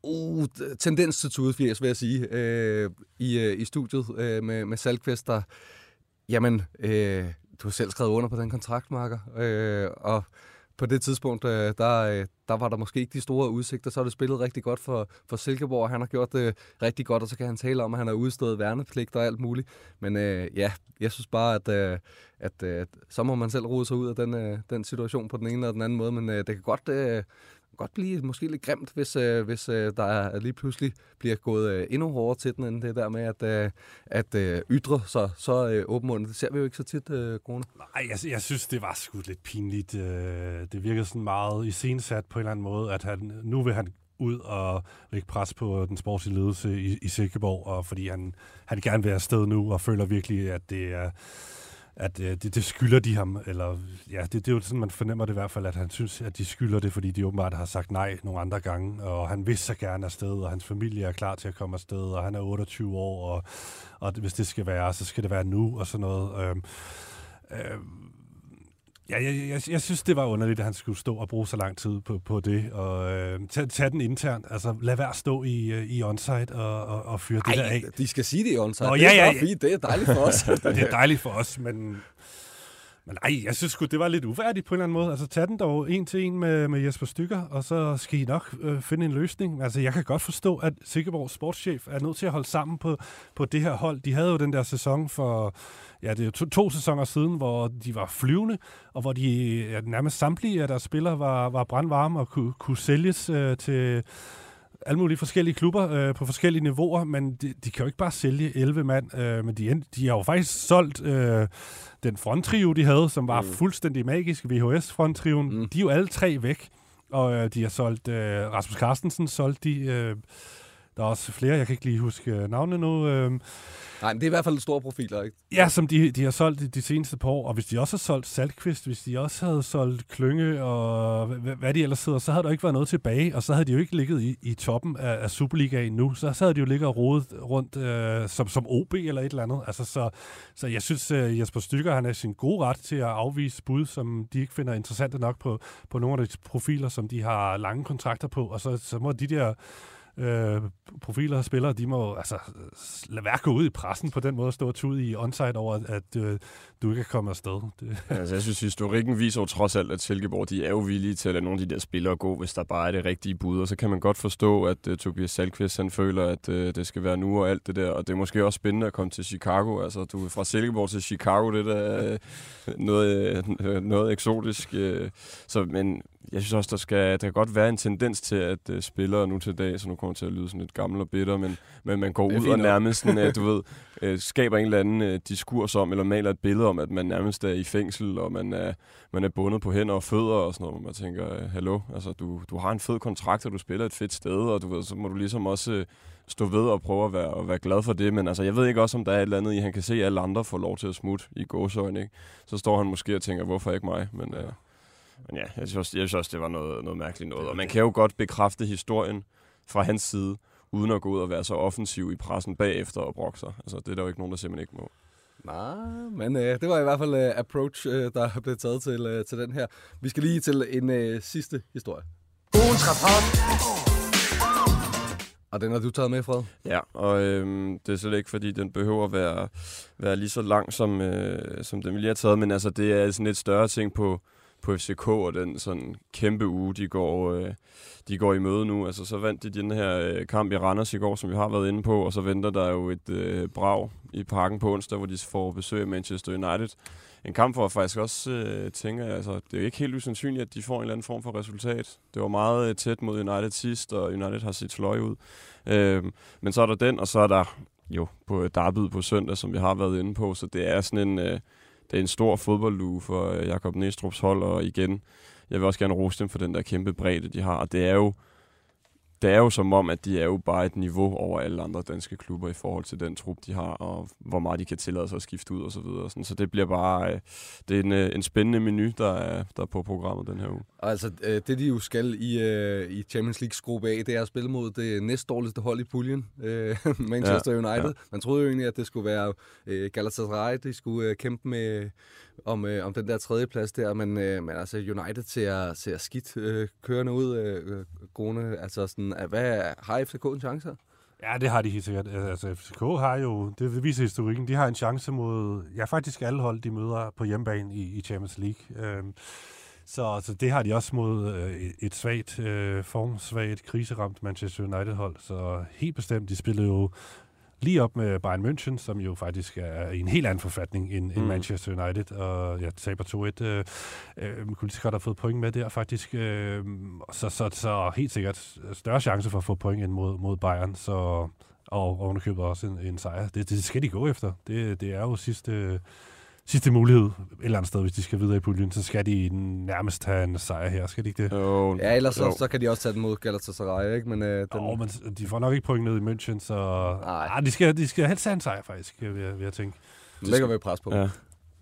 uh, tendens til tudefjæs, vil jeg sige, øh, i, øh, i studiet øh, med, med Salkvist, der, jamen, øh, du har selv skrevet under på den kontrakt, Marker, øh, og på det tidspunkt, øh, der, øh, der var der måske ikke de store udsigter. Så har det spillet rigtig godt for, for Silkeborg. Han har gjort det rigtig godt, og så kan han tale om, at han har udstået værnepligt og alt muligt. Men øh, ja, jeg synes bare, at, øh, at, øh, så må man selv rode sig ud af den, øh, den situation på den ene eller den anden måde. Men øh, det kan godt... Øh, godt blive måske lidt grimt, hvis, øh, hvis øh, der lige pludselig bliver gået øh, endnu hårdere til den, end det der med at, øh, at øh, ytre sig så øh, åbenmundet. Det ser vi jo ikke så tit, øh, Krone. Nej, jeg, jeg synes, det var sgu lidt pinligt. Øh, det virkede sådan meget iscenesat på en eller anden måde, at han, nu vil han ud og lægge pres på den sportslige ledelse i, i Silkeborg, og fordi han, han gerne vil afsted nu, og føler virkelig, at det er at øh, det, det skylder de ham, eller ja, det, det er jo sådan, man fornemmer det i hvert fald, at han synes, at de skylder det, fordi de åbenbart har sagt nej nogle andre gange, og han vil så gerne afsted, og hans familie er klar til at komme afsted, og han er 28 år, og, og hvis det skal være, så skal det være nu, og sådan noget. Øh, øh, Ja, jeg, jeg, jeg synes, det var underligt, at han skulle stå og bruge så lang tid på, på det, og øh, tage, tage den internt. Altså, lad være at stå i, øh, i onsite og, og, og fyre Ej, det der af. de skal sige det i onsite. Nå, det, ja, ja, ja. Fint. det er dejligt for os. det er dejligt for os, men men nej, jeg synes det var lidt uværdigt på en eller anden måde. Altså, tag den dog en til en med, med Jesper Stykker, og så skal I nok øh, finde en løsning. Altså, jeg kan godt forstå, at Sikkeborgs sportschef er nødt til at holde sammen på, på det her hold. De havde jo den der sæson for, ja, det er to, to sæsoner siden, hvor de var flyvende, og hvor de ja, nærmest samtlige af deres spillere var, var brandvarme og kunne, kunne sælges øh, til alle mulige forskellige klubber øh, på forskellige niveauer, men de, de kan jo ikke bare sælge 11 mand, øh, men de, de har jo faktisk solgt øh, den fronttrio, de havde, som var mm. fuldstændig magisk, VHS-fronttrioen, mm. de er jo alle tre væk, og øh, de har solgt, øh, Rasmus Carstensen solgt de... Øh, Der er også flere, jeg kan ikke lige huske øh, navnene nu. Øh, Nej, men det er i hvert fald store profiler, ikke? Ja, som de, de har solgt de, de seneste par år. Og hvis de også har solgt Saltkvist, hvis de også havde solgt Klynge og hvad, hvad de ellers hedder, så havde der ikke været noget tilbage. Og så havde de jo ikke ligget i, i toppen af, af Superligaen nu. Så, så havde de jo ligget og rodet rundt øh, som, som OB eller et eller andet. Altså, så, så jeg synes, øh, Jesper Stykker han er sin gode ret til at afvise bud, som de ikke finder interessante nok på, på nogle af de profiler, som de har lange kontrakter på. Og så, så må de der øh, profiler og spillere, de må altså, lade være gå ud i pressen på den måde at stå og tude i onsite over, at øh, du ikke kan komme afsted. Det. Altså, jeg synes, historikken viser jo trods alt, at Silkeborg de er jo villige til at lade nogle af de der spillere gå, hvis der bare er det rigtige bud. Og så kan man godt forstå, at øh, Tobias Salkvist han føler, at øh, det skal være nu og alt det der. Og det er måske også spændende at komme til Chicago. Altså, du er fra Silkeborg til Chicago, det er øh, noget, øh, noget eksotisk. Øh. så, men jeg synes også, der, skal, der kan godt være en tendens til, at uh, spillere nu til dag, så nu kommer til at lyde sådan lidt gammel og bitter, men, men man går ud og nærmest sådan, uh, du ved, uh, skaber en eller anden uh, diskurs om, eller maler et billede om, at man nærmest er i fængsel, og man er, man er bundet på hænder og fødder og sådan noget. Man tænker, uh, hallo, altså du, du har en fed kontrakt, og du spiller et fedt sted, og du ved, så må du ligesom også uh, stå ved og prøve at være, at være glad for det. Men altså, jeg ved ikke også, om der er et eller andet i, han kan se, at alle andre får lov til at smutte i gåsøjne, ikke? Så står han måske og tænker, hvorfor ikke mig? Men... Uh, men ja, jeg synes, også, jeg synes også, det var noget, noget mærkeligt noget. Og man kan jo godt bekræfte historien fra hans side, uden at gå ud og være så offensiv i pressen bagefter og brokke sig. Altså, det er der jo ikke nogen, der simpelthen ikke må. Nej, men øh, det var i hvert fald øh, approach, øh, der blev taget til, øh, til den her. Vi skal lige til en øh, sidste historie. Ugens rapport. Og den har du taget med, Fred? Ja, og øhm, det er slet ikke, fordi den behøver at være, være lige så lang, som, øh, som den vi lige har taget, men altså, det er sådan et større ting på, på FCK og den sådan kæmpe uge, de går, øh, de går i møde nu. Altså, så vandt de den her øh, kamp i Randers i går, som vi har været inde på, og så venter der jo et øh, brag i parken på onsdag, hvor de får besøg af Manchester United. En kamp, hvor jeg faktisk også øh, tænker, altså, det er ikke helt usandsynligt, at de får en eller anden form for resultat. Det var meget øh, tæt mod United sidst, og United har set sløj ud. Øh, men så er der den, og så er der jo på øh, derbyet på søndag, som vi har været inde på, så det er sådan en... Øh, det er en stor fodbolduge for øh, Jakob Næstrup's hold, og igen, jeg vil også gerne rose dem for den der kæmpe bredde, de har. Og det er jo, det er jo som om, at de er jo bare et niveau over alle andre danske klubber i forhold til den trup, de har, og hvor meget de kan tillade sig at skifte ud og så videre. Så det bliver bare øh, det er en, øh, en spændende menu, der er, der er på programmet den her uge. Altså, det de jo skal i, i Champions League gruppe A, det er at spille mod det næst dårligste hold i puljen, Manchester ja, United. Ja. Man troede jo egentlig, at det skulle være Galatasaray, de skulle kæmpe med om, øh, om den der tredje plads der, men, øh, men altså United ser, ser skidt øh, kørende ud, øh, Grone. Altså sådan, hvad, har FCK en chance Ja, det har de helt sikkert. Altså, altså FCK har jo, det viser historikken, de har en chance mod, ja, faktisk alle hold, de møder på hjemmebane i, i Champions League. Øhm, så, så det har de også mod øh, et svagt, øh, formsvagt, kriseramt Manchester United-hold. Så helt bestemt, de spillede jo lige op med Bayern München, som jo faktisk er i en helt anden forfatning end, mm. end Manchester United, og jeg taber 2-1. Øh, øh, kunne lige godt have fået point med der, faktisk. Øh, så, så, så helt sikkert større chance for at få point end mod, mod Bayern, så, og ovenikøbet også en, en sejr. Det, det skal de gå efter. Det, det er jo sidste sidste mulighed et eller andet sted, hvis de skal videre i puljen, så skal de nærmest have en sejr her, skal de ikke det? Jo, ja, ellers så, så kan de også tage den mod Galatasaray, ikke? Men, øh, den... oh, men de får nok ikke point ned i München, så Nej. Ah, de, skal, de skal helst have en sejr, faktisk, vil jeg, vil jeg tænke. De ligger med pres på. Ja.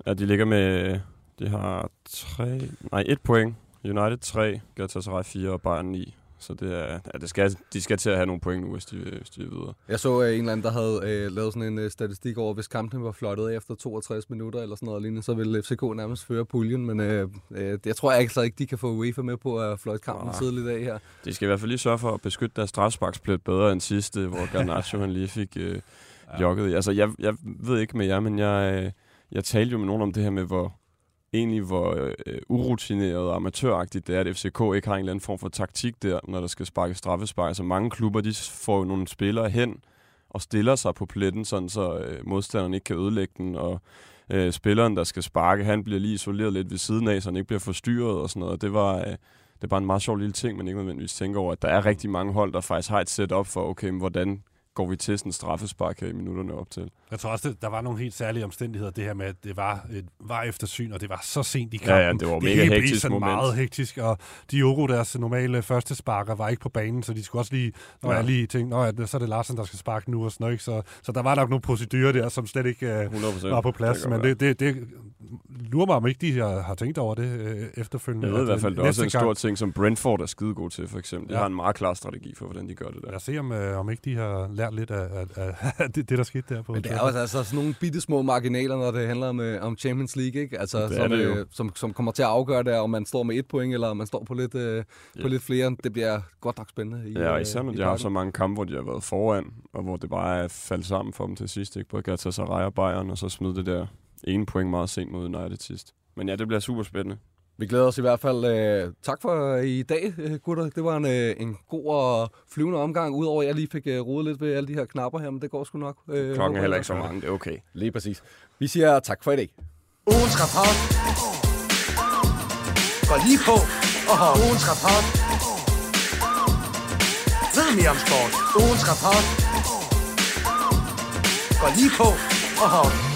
ja, de ligger med... De har tre... Nej, et point. United 3, Galatasaray 4 og Bayern 9. Så det er, ja, det skal, de skal til at have nogle point nu, hvis de, hvis de er videre. Jeg så uh, en eller anden, der havde uh, lavet sådan en uh, statistik over, hvis kampen var flottet efter 62 minutter eller sådan noget lignende, så ville FCK nærmest føre puljen. Men uh, uh, jeg tror ikke, så ikke, de kan få UEFA med på at fløjte kampen ja. tidligt i dag her. De skal i hvert fald lige sørge for at beskytte deres strafsparksplet bedre end sidste, hvor Garnacho han lige fik uh, ja. jogget. Altså, jeg, jeg ved ikke med jer, men jeg, jeg talte jo med nogen om det her med, hvor egentlig, hvor øh, urutineret og amatøragtigt det er, at FCK ikke har en eller anden form for taktik der, når der skal sparke straffespark. Altså mange klubber, de får jo nogle spillere hen og stiller sig på pletten, sådan så øh, modstanderen ikke kan ødelægge den, og øh, spilleren, der skal sparke, han bliver lige isoleret lidt ved siden af, så han ikke bliver forstyrret og sådan noget. Det var... Øh, det er bare en meget sjov lille ting, man ikke nødvendigvis tænker over, at der er rigtig mange hold, der faktisk har et setup for, okay, men hvordan går vi til sådan en straffespark her i minutterne op til. Jeg tror også, der var nogle helt særlige omstændigheder, det her med, at det var et var eftersyn, og det var så sent i kampen. Ja, ja, det var det mega blev hektisk sådan moment. meget hektisk, og Diogo, deres normale første sparker, var ikke på banen, så de skulle også lige, når Ja. jeg lige tænkte, ja, så er det Larsen, der skal sparke nu og sådan noget, ikke? Så, så der var nok nogle procedurer der, som slet ikke uh, 100%. var på plads, kan men det, det, det lurer mig, om ikke de har, har tænkt over det øh, efterfølgende. Jeg ved i at, hvert fald, det er også en stor ting, som Brentford er skide god til, for eksempel. De Ja. har en meget klar strategi for, hvordan de gør det der. Lad os se, om, øh, om ikke de har lært lidt af, af, af det, det, der skete der på. Men det er jo altså sådan nogle bitte små marginaler, når det handler om, øh, om Champions League, ikke? Altså, Det er som, det jo. øh, som, som kommer til at afgøre det, om man står med et point, eller om man står på lidt, øh, Ja. på lidt flere. Det bliver godt nok spændende. I, Ja, og øh, især når de har så mange kampe, hvor de har været foran, og hvor det bare er faldet sammen for dem til sidst. Ikke? Både Galatasaray og Bayern, og så smide det der ene point meget sent mod United sidst. Men ja, det bliver super spændende. Vi glæder os i hvert fald. Øh, tak for øh, i dag, øh, gutter. Det var en, øh, en god og flyvende omgang, udover at jeg lige fik øh, rodet lidt ved alle de her knapper her, men det går sgu nok. Øh, Klokken er heller ikke så mange, det er okay. Lige præcis. Vi siger tak for i dag. Ugens rapport. Gå lige på og hold. Ugens rapport. Ved mere om sport. Ugens rapport. Gå lige på og hold.